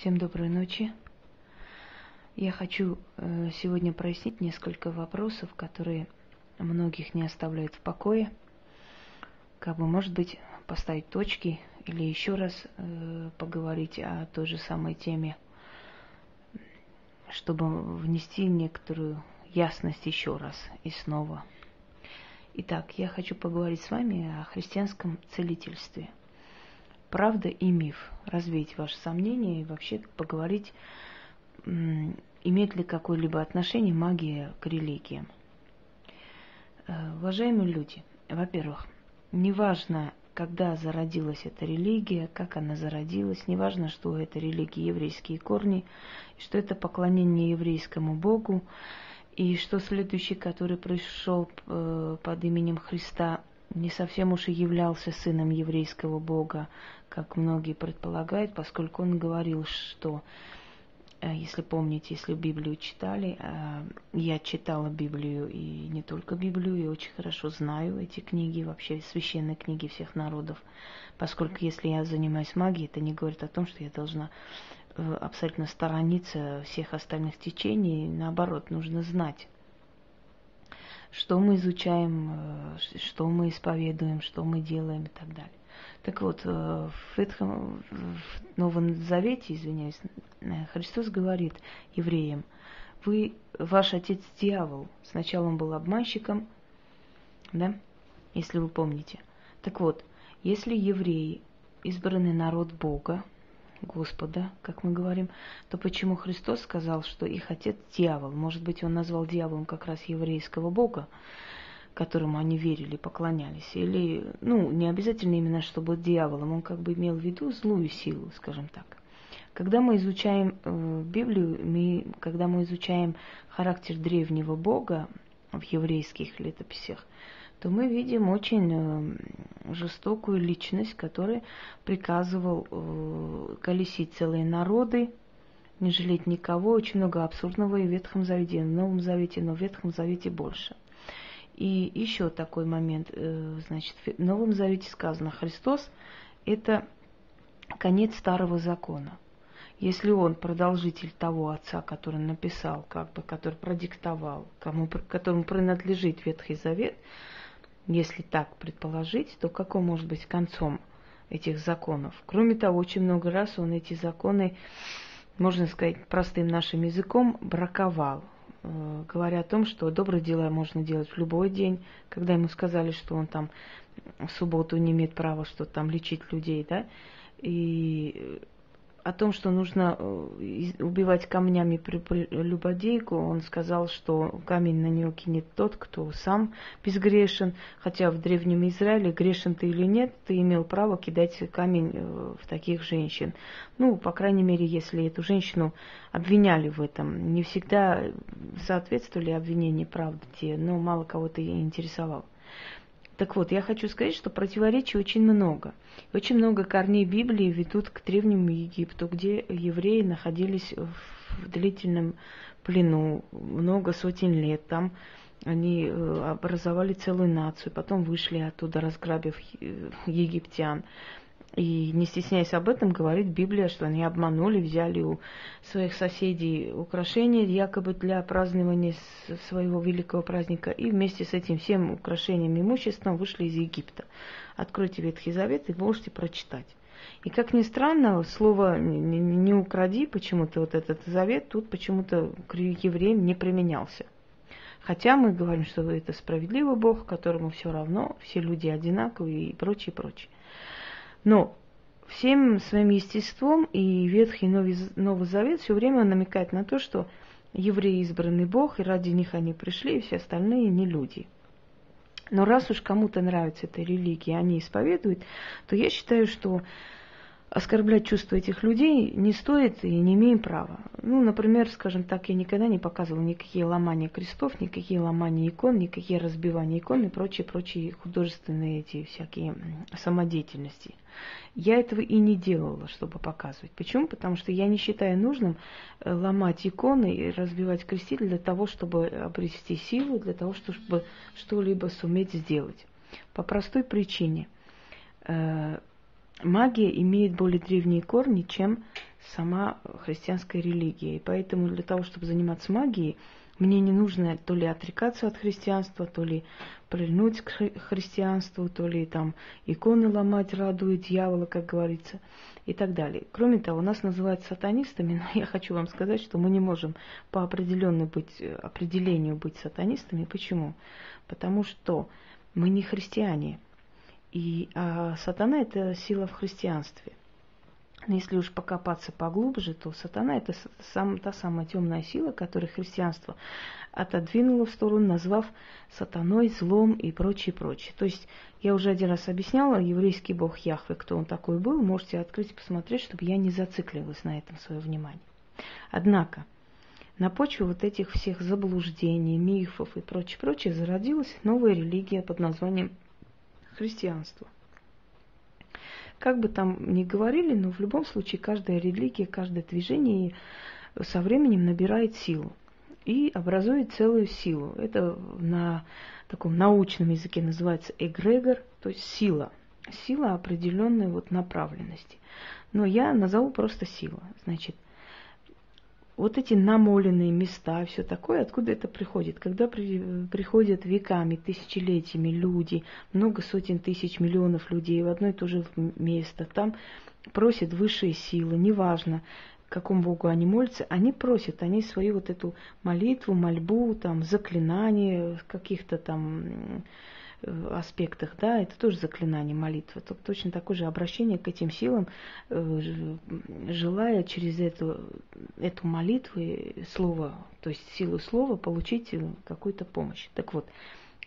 Всем доброй ночи. Я хочу э, сегодня прояснить несколько вопросов, которые многих не оставляют в покое. Как бы, может быть, поставить точки или еще раз э, поговорить о той же самой теме, чтобы внести некоторую ясность еще раз и снова. Итак, я хочу поговорить с вами о христианском целительстве – правда и миф, развеять ваши сомнения и вообще поговорить, имеет ли какое-либо отношение магия к религии. Э, уважаемые люди, во-первых, неважно, когда зародилась эта религия, как она зародилась, неважно, что это религия еврейские корни, что это поклонение еврейскому Богу, и что следующий, который пришел э, под именем Христа, не совсем уж и являлся сыном еврейского бога, как многие предполагают, поскольку он говорил, что, э, если помните, если Библию читали, э, я читала Библию и не только Библию, и очень хорошо знаю эти книги, вообще священные книги всех народов, поскольку если я занимаюсь магией, это не говорит о том, что я должна э, абсолютно сторониться всех остальных течений, наоборот, нужно знать что мы изучаем, что мы исповедуем, что мы делаем и так далее. Так вот, э, в, Ветхом, в Новом Завете, извиняюсь, э, Христос говорит евреям, вы, ваш отец дьявол. Сначала он был обманщиком, да, если вы помните. Так вот, если евреи избранный народ Бога, Господа, как мы говорим, то почему Христос сказал, что их отец дьявол? Может быть, он назвал дьяволом как раз еврейского Бога, которому они верили, поклонялись. Или, ну, не обязательно именно, чтобы дьяволом, он как бы имел в виду злую силу, скажем так. Когда мы изучаем э, Библию, мы, когда мы изучаем характер древнего Бога в еврейских летописях, то мы видим очень э, жестокую личность, которая приказывал э, колесить целые народы, не жалеть никого, очень много абсурдного и в Ветхом Завете, в Новом Завете, но в Ветхом Завете больше – и еще такой момент, э, значит, в Новом Завете сказано, Христос – это конец старого закона. Если он продолжитель того отца, который написал, как бы, который продиктовал, кому, которому принадлежит Ветхий Завет, если так предположить, то каком может быть концом этих законов? Кроме того, очень много раз он эти законы, можно сказать, простым нашим языком браковал, Э, говоря о том, что добрые дела можно делать в любой день, когда ему сказали, что он там в субботу не имеет права что там лечить людей, да, и о том, что нужно э, убивать камнями любодейку, он сказал, что камень на нее кинет тот, кто сам безгрешен, хотя в Древнем Израиле, грешен ты или нет, ты имел право кидать камень э, в таких женщин. Ну, по крайней мере, если эту женщину обвиняли в этом. Не всегда соответствовали обвинения правде, но мало кого это интересовало. Так вот, я хочу сказать, что противоречий очень много. Очень много корней Библии ведут к Древнему Египту, где евреи находились в длительном плену много сотен лет. Там они э, образовали целую нацию, потом вышли оттуда, разграбив египтян. И не стесняясь об этом, говорит Библия, что они обманули, взяли у своих соседей украшения якобы для празднования своего великого праздника, и вместе с этим всем украшением и имуществом вышли из Египта. Откройте Ветхий Завет и можете прочитать. И как ни странно, слово «не, укради» почему-то вот этот завет тут почему-то к евреям не применялся. Хотя мы говорим, что это справедливый Бог, которому все равно, все люди одинаковые и прочее, прочее. Но всем своим естеством и Ветхий Новый, Новый Завет все время намекает на то, что евреи избранный Бог, и ради них они пришли, и все остальные не люди. Но раз уж кому-то нравится эта религия, они исповедуют, то я считаю, что оскорблять чувства этих людей не стоит и не имеем права. Ну, например, скажем так, я никогда не показывала никакие ломания крестов, никакие ломания икон, никакие разбивания икон и прочие-прочие художественные эти всякие самодеятельности. Я этого и не делала, чтобы показывать. Почему? Потому что я не считаю нужным э, ломать иконы и разбивать кресты для того, чтобы обрести силу, для того, чтобы что-либо суметь сделать. По простой причине. Магия имеет более древние корни, чем сама христианская религия. И поэтому для того, чтобы заниматься магией, мне не нужно то ли отрекаться от христианства, то ли прильнуть к христианству, то ли там иконы ломать, радует дьявола, как говорится, и так далее. Кроме того, нас называют сатанистами, но я хочу вам сказать, что мы не можем по определенному быть, определению быть сатанистами. Почему? Потому что мы не христиане. И а сатана это сила в христианстве. Но если уж покопаться поглубже, то сатана это сам, та самая темная сила, которую христианство отодвинуло в сторону, назвав сатаной, злом и прочее, прочее. То есть я уже один раз объясняла, еврейский бог Яхве, кто он такой был, можете открыть и посмотреть, чтобы я не зацикливалась на этом свое внимание. Однако, на почве вот этих всех заблуждений, мифов и прочее, прочее, зародилась новая религия под названием христианство. Как бы там ни говорили, но в любом случае каждая религия, каждое движение со временем набирает силу и образует целую силу. Это на таком научном языке называется эгрегор, то есть сила. Сила определенной вот направленности. Но я назову просто сила. Значит, вот эти намоленные места, все такое, откуда это приходит? Когда при, приходят веками, тысячелетиями люди, много сотен тысяч, миллионов людей в одно и то же место, там просят высшие силы, неважно, какому Богу они молятся, они просят, они свою вот эту молитву, мольбу, там, заклинание каких-то там аспектах, да, это тоже заклинание молитвы. Точно такое же обращение к этим силам, э, желая через эту, эту молитву, слово, то есть силу слова получить э, какую-то помощь. Так вот,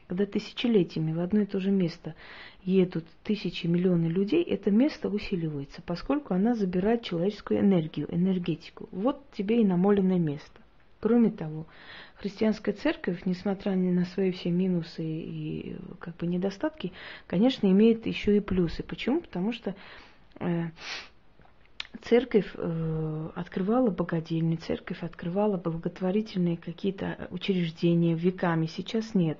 когда тысячелетиями в одно и то же место едут тысячи, миллионы людей, это место усиливается, поскольку она забирает человеческую энергию, энергетику. Вот тебе и намоленное место. Кроме того, христианская церковь, несмотря на свои все минусы и как бы недостатки, конечно, имеет еще и плюсы. Почему? Потому что э, церковь э, открывала богадельни, церковь открывала благотворительные какие-то учреждения веками, сейчас нет.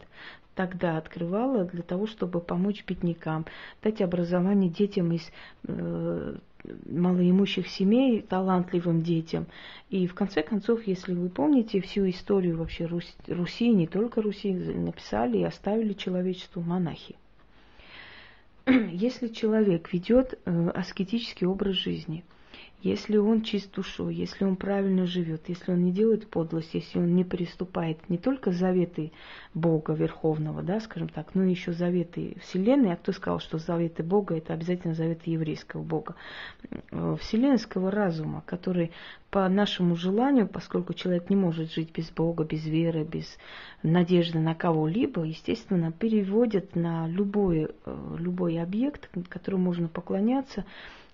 Тогда открывала для того, чтобы помочь беднякам, дать образование детям из э, малоимущих семей, талантливым детям. И в конце концов, если вы помните всю историю вообще Руси, Руси не только Руси, написали и оставили человечеству монахи. Если человек ведет э, аскетический образ жизни – если он чист душой, если он правильно живет, если он не делает подлость, если он не приступает не только заветы Бога Верховного, да, скажем так, но еще заветы Вселенной, а кто сказал, что заветы Бога это обязательно заветы еврейского Бога, вселенского разума, который по нашему желанию, поскольку человек не может жить без Бога, без веры, без надежды на кого-либо, естественно, переводят на любой, э, любой объект, которому можно поклоняться,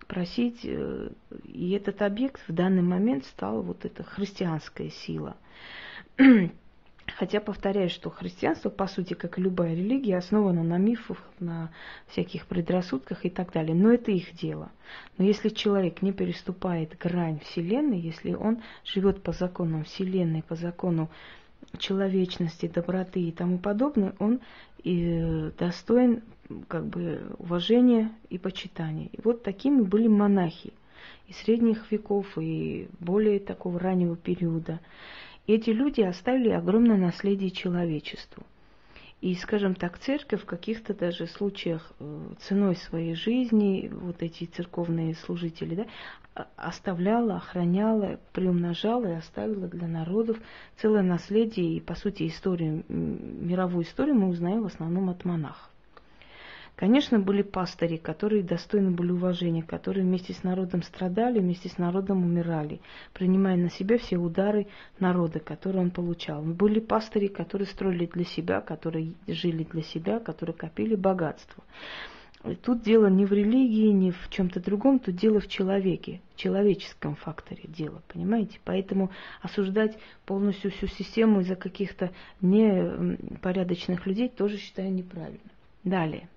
просить, э, и этот объект в данный момент стал вот эта христианская сила. Хотя повторяю, что христианство, по сути, как и любая религия, основано на мифах, на всяких предрассудках и так далее. Но это их дело. Но если человек не переступает грань Вселенной, если он живет по законам Вселенной, по закону человечности, доброты и тому подобное, он и достоин как бы уважения и почитания. И вот такими были монахи и средних веков, и более такого раннего периода. И эти люди оставили огромное наследие человечеству – и, скажем так, церковь в каких-то даже случаях э, ценой своей жизни, вот эти церковные служители, да, оставляла, охраняла, приумножала и оставила для народов целое наследие и, по сути, историю, мировую историю мы узнаем в основном от монахов. Конечно, были пастыри, которые достойны были уважения, которые вместе с народом страдали, вместе с народом умирали, принимая на себя все удары народа, которые он получал. Были пастыри, которые строили для себя, которые жили для себя, которые копили богатство. Тут дело не в религии, не в чем-то другом, тут дело в человеке, в человеческом факторе дело, понимаете? Поэтому осуждать полностью всю систему из-за каких-то непорядочных людей тоже считаю неправильно. Далее.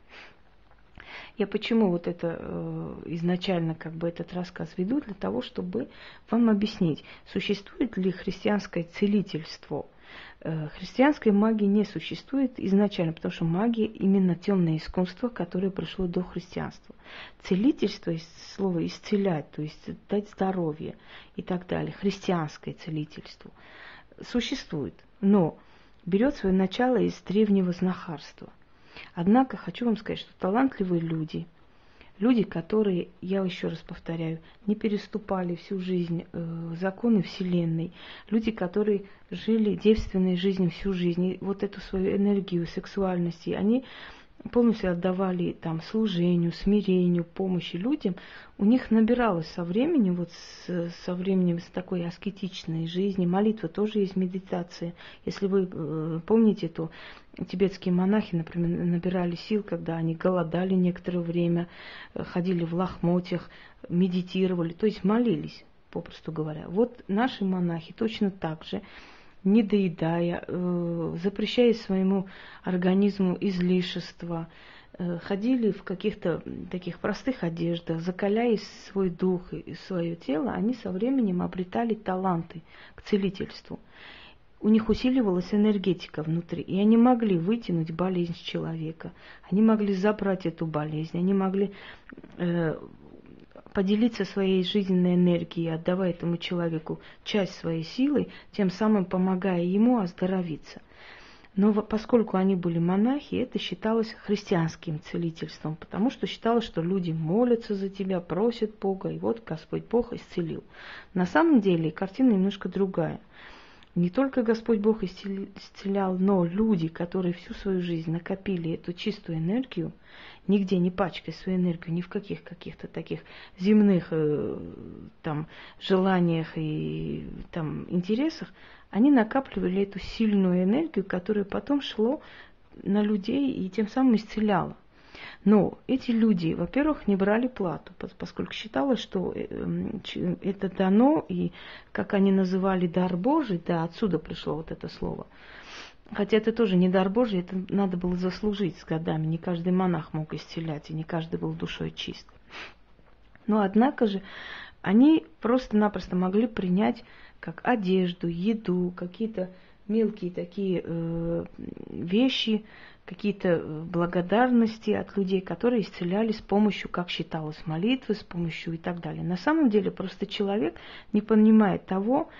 Я почему вот это э, изначально как бы этот рассказ веду? Для того, чтобы вам объяснить, существует ли христианское целительство, христианской магии не существует изначально, потому что магия именно темное искусство, которое пришло до христианства. Целительство из слова исцелять, то есть дать здоровье и так далее, христианское целительство существует, но берет свое начало из древнего знахарства. Однако хочу вам сказать, что талантливые люди – Люди, которые, я еще раз повторяю, не переступали всю жизнь э, законы Вселенной. Люди, которые жили девственной жизнью всю жизнь. И вот эту свою энергию сексуальности, они полностью отдавали там служению, смирению, помощи людям, у них набиралось со временем, вот с, со временем с такой аскетичной жизни, молитва тоже есть медитация. Если вы э, помните, то тибетские монахи, например, набирали сил, когда они голодали некоторое время, э, ходили в лохмотьях, медитировали, то есть молились, попросту говоря. Вот наши монахи точно так же не доедая, э, запрещая своему организму излишества, э, ходили в каких-то таких простых одеждах, закаляя свой дух и свое тело, они со временем обретали таланты к целительству. У них усиливалась энергетика внутри, и они могли вытянуть болезнь человека, они могли забрать эту болезнь, они могли э, поделиться своей жизненной энергией, отдавая этому человеку часть своей силы, тем самым помогая ему оздоровиться. Но поскольку они были монахи, это считалось христианским целительством, потому что считалось, что люди молятся за тебя, просят Бога, и вот Господь Бог исцелил. На самом деле картина немножко другая не только Господь Бог исцелял, но люди, которые всю свою жизнь накопили эту чистую энергию, нигде не пачкая свою энергию, ни в каких каких-то таких земных э, там желаниях и там интересах, они накапливали эту сильную энергию, которая потом шло на людей и тем самым исцеляла. Но эти люди, во-первых, не брали плату, поскольку считалось, что э, это дано, и как они называли дар Божий, да, отсюда пришло вот это слово. Хотя это тоже не дар Божий, это надо было заслужить с годами. Не каждый монах мог исцелять, и не каждый был душой чист. Но однако же они просто-напросто могли принять как одежду, еду, какие-то мелкие такие э, вещи, какие-то э, благодарности от людей, которые исцелялись с помощью, как считалось, молитвы, с помощью и так далее. На самом деле просто человек не понимает того,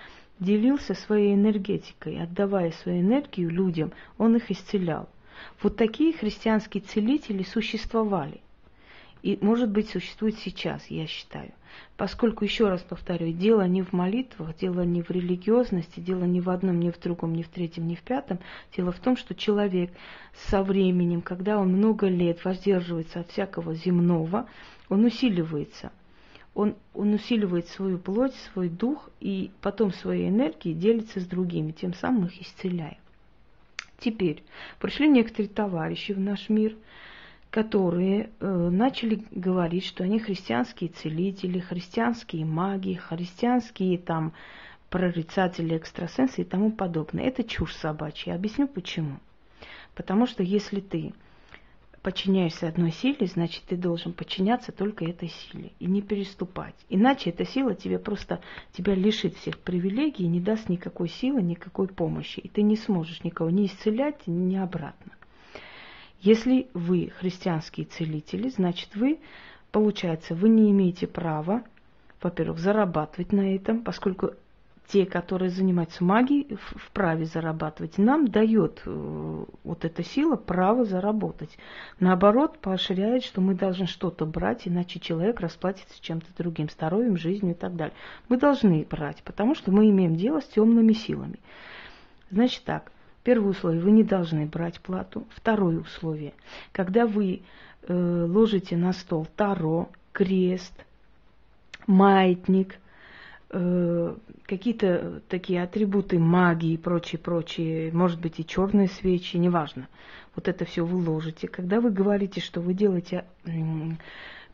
делился своей энергетикой, отдавая свою энергию людям, он их исцелял. Вот такие христианские целители существовали. И, может быть, существует сейчас, я считаю. Поскольку, еще раз повторю, дело не в молитвах, дело не в религиозности, дело не в одном, не в другом, не в третьем, не в пятом. Дело в том, что человек со временем, когда он много лет воздерживается от всякого земного, он усиливается. Он, он усиливает свою плоть, свой дух, и потом своей энергией делится с другими, тем самым их исцеляя. Теперь пришли некоторые товарищи в наш мир – которые э, начали говорить, что они христианские целители, христианские маги, христианские там прорицатели, экстрасенсы и тому подобное. Это чушь собачья. Объясню почему. Потому что если ты подчиняешься одной силе, значит, ты должен подчиняться только этой силе и не переступать. Иначе эта сила тебе просто тебя лишит всех привилегий, не даст никакой силы, никакой помощи, и ты не сможешь никого не исцелять, ни обратно. Если вы христианские целители, значит вы, получается, вы не имеете права, во-первых, зарабатывать на этом, поскольку те, которые занимаются магией, вправе зарабатывать. Нам дает э, вот эта сила право заработать. Наоборот, поощряет, что мы должны что-то брать, иначе человек расплатится чем-то другим, здоровьем, жизнью и так далее. Мы должны брать, потому что мы имеем дело с темными силами. Значит так, Первое условие, вы не должны брать плату. Второе условие, когда вы э, ложите на стол таро, крест, маятник, э, какие-то такие атрибуты магии и прочее, прочее, может быть и черные свечи, неважно. Вот это все вы ложите. Когда вы говорите, что вы делаете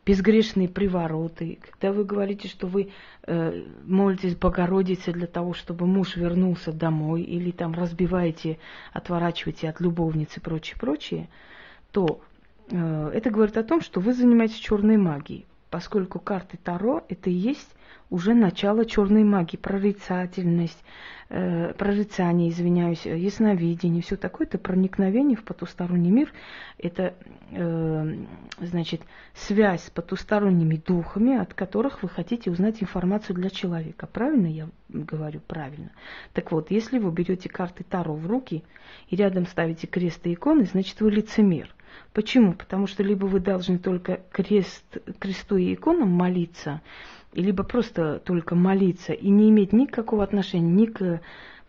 безгрешные привороты, когда вы говорите, что вы э, молитесь Богородице для того, чтобы муж вернулся домой, или там разбиваете, отворачиваете от любовницы и прочее, прочее, то э, это говорит о том, что вы занимаетесь черной магией. Поскольку карты Таро это и есть уже начало черной магии, прорицательность, э, прорицание, извиняюсь, ясновидение, все такое, это проникновение в потусторонний мир, это, э, значит, связь с потусторонними духами, от которых вы хотите узнать информацию для человека. Правильно я говорю? Правильно. Так вот, если вы берете карты Таро в руки и рядом ставите крест и иконы, значит, вы лицемер. Почему? Потому что либо вы должны только крест, кресту и иконам молиться, либо просто только молиться и не иметь никакого отношения ни к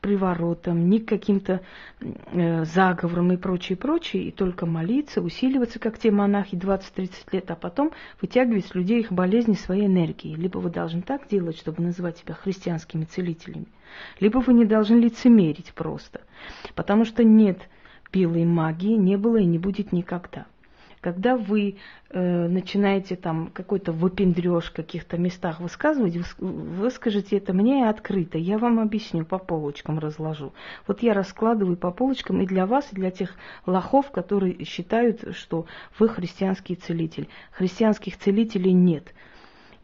приворотам, ни к каким-то э, заговорам и прочее, прочее, и только молиться, усиливаться, как те монахи 20-30 лет, а потом вытягивать с людей их болезни своей энергией. Либо вы должны так делать, чтобы называть себя христианскими целителями, либо вы не должны лицемерить просто, потому что нет белой магии, не было и не будет никогда. Когда вы э, начинаете там какой-то выпендреж в каких-то местах высказывать, выскажите это мне открыто, я вам объясню, по полочкам разложу. Вот я раскладываю по полочкам и для вас, и для тех лохов, которые считают, что вы христианский целитель. Христианских целителей нет.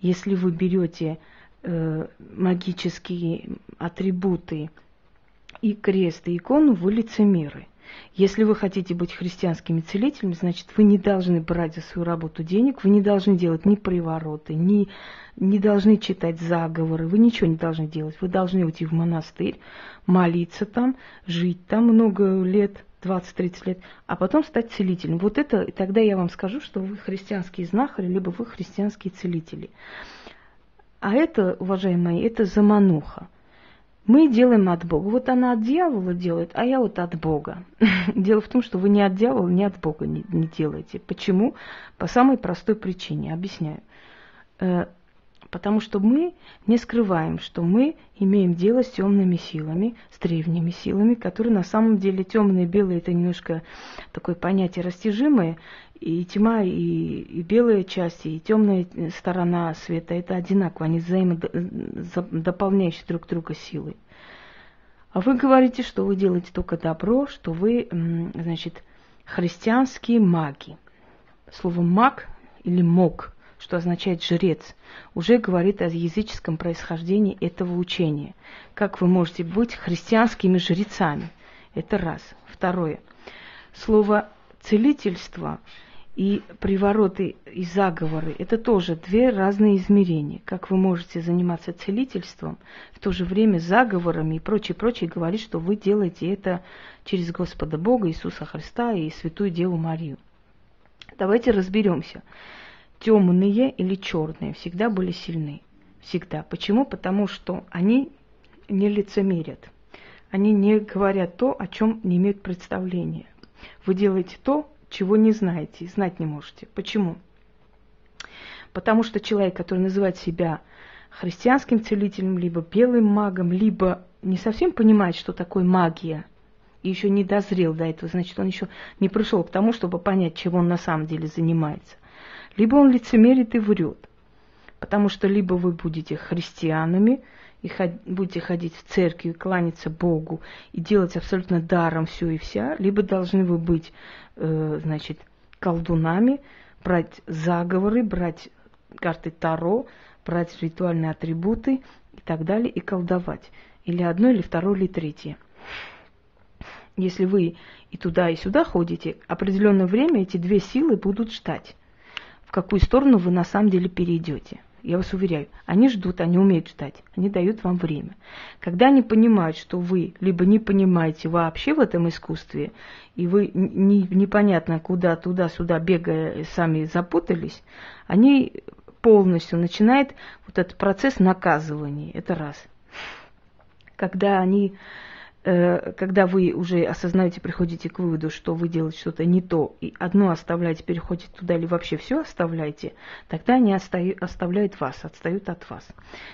Если вы берете э, магические атрибуты и крест, и икону, вы лицемеры – если вы хотите быть христианскими целителями, значит, вы не должны брать за свою работу денег, вы не должны делать ни привороты, ни, не должны читать заговоры, вы ничего не должны делать. Вы должны уйти в монастырь, молиться там, жить там много лет, 20-30 лет, а потом стать целителем. Вот это, тогда я вам скажу, что вы христианские знахари, либо вы христианские целители. А это, уважаемые, это замануха. Мы делаем от Бога. Вот она от дьявола делает, а я вот от Бога. Дело в том, что вы ни от дьявола, ни от Бога не, не делаете. Почему? По самой простой причине. Объясняю. Э, потому что мы не скрываем, что мы имеем дело с темными силами, с древними силами, которые на самом деле темные, белые это немножко такое понятие растяжимое, и тьма, и, и белая часть, и темная сторона света это одинаково, они взаимодополняющие друг друга силы. А вы говорите, что вы делаете только добро, что вы, значит, христианские маги. Слово маг или мог, что означает жрец, уже говорит о языческом происхождении этого учения. Как вы можете быть христианскими жрецами? Это раз. Второе. Слово целительство и привороты и заговоры – это тоже две разные измерения. Как вы можете заниматься целительством, в то же время заговорами и прочее, прочее, говорить, что вы делаете это через Господа Бога, Иисуса Христа и Святую Деву Марию. Давайте разберемся. Темные или черные всегда были сильны. Всегда. Почему? Потому что они не лицемерят. Они не говорят то, о чем не имеют представления. Вы делаете то, чего не знаете, знать не можете. Почему? Потому что человек, который называет себя христианским целителем, либо белым магом, либо не совсем понимает, что такое магия, и еще не дозрел до этого, значит, он еще не пришел к тому, чтобы понять, чем он на самом деле занимается. Либо он лицемерит и врет. Потому что либо вы будете христианами, и будете ходить в церковь, кланяться Богу и делать абсолютно даром все и вся, либо должны вы быть, э, значит, колдунами, брать заговоры, брать карты Таро, брать ритуальные атрибуты и так далее, и колдовать. Или одно, или второе, или третье. Если вы и туда, и сюда ходите, определенное время эти две силы будут ждать, в какую сторону вы на самом деле перейдете я вас уверяю, они ждут, они умеют ждать, они дают вам время. Когда они понимают, что вы либо не понимаете вообще в этом искусстве, и вы не, непонятно куда, туда-сюда бегая, сами запутались, они полностью начинают вот этот процесс наказывания. Это раз. Когда они когда вы уже осознаете, приходите к выводу, что вы делаете что-то не то, и одно оставляете, переходите туда или вообще все оставляете, тогда они оставляют вас, отстают от вас.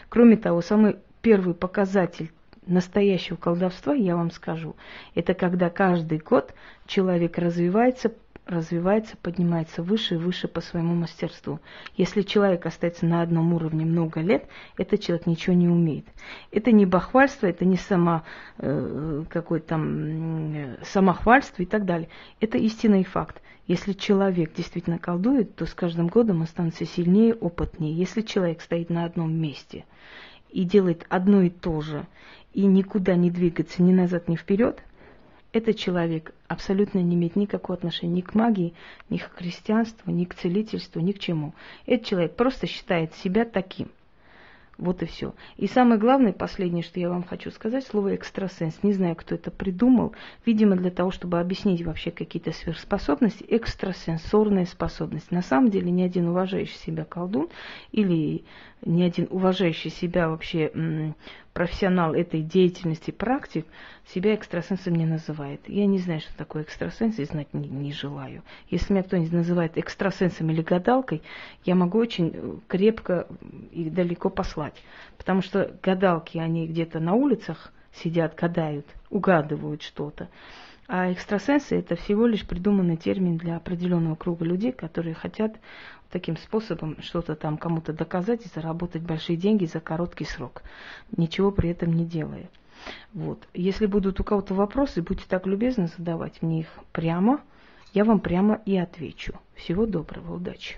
Кроме того, самый первый показатель настоящего колдовства, я вам скажу, это когда каждый год человек развивается развивается, поднимается выше и выше по своему мастерству. Если человек остается на одном уровне много лет, этот человек ничего не умеет. Это не бахвальство, это не само, э, какое там, самохвальство и так далее. Это истинный факт. Если человек действительно колдует, то с каждым годом он становится сильнее, опытнее. Если человек стоит на одном месте и делает одно и то же, и никуда не двигается ни назад, ни вперед, этот человек абсолютно не имеет никакого отношения ни к магии, ни к христианству, ни к целительству, ни к чему. Этот человек просто считает себя таким. Вот и все. И самое главное, последнее, что я вам хочу сказать, слово экстрасенс. Не знаю, кто это придумал. Видимо, для того, чтобы объяснить вообще какие-то сверхспособности, экстрасенсорная способность. На самом деле, ни один уважающий себя колдун или ни один уважающий себя вообще профессионал этой деятельности, практик, себя экстрасенсом не называет. Я не знаю, что такое экстрасенс, и знать не, не желаю. Если меня кто-нибудь называет экстрасенсом или гадалкой, я могу очень э, крепко и далеко послать. Потому что гадалки, они где-то на улицах сидят, гадают, угадывают что-то. А экстрасенсы – это всего лишь придуманный термин для определенного круга людей, которые хотят таким способом что-то там кому-то доказать и заработать большие деньги за короткий срок, ничего при этом не делая. Вот. Если будут у кого-то вопросы, будьте так любезны задавать мне их прямо, я вам прямо и отвечу. Всего доброго, удачи!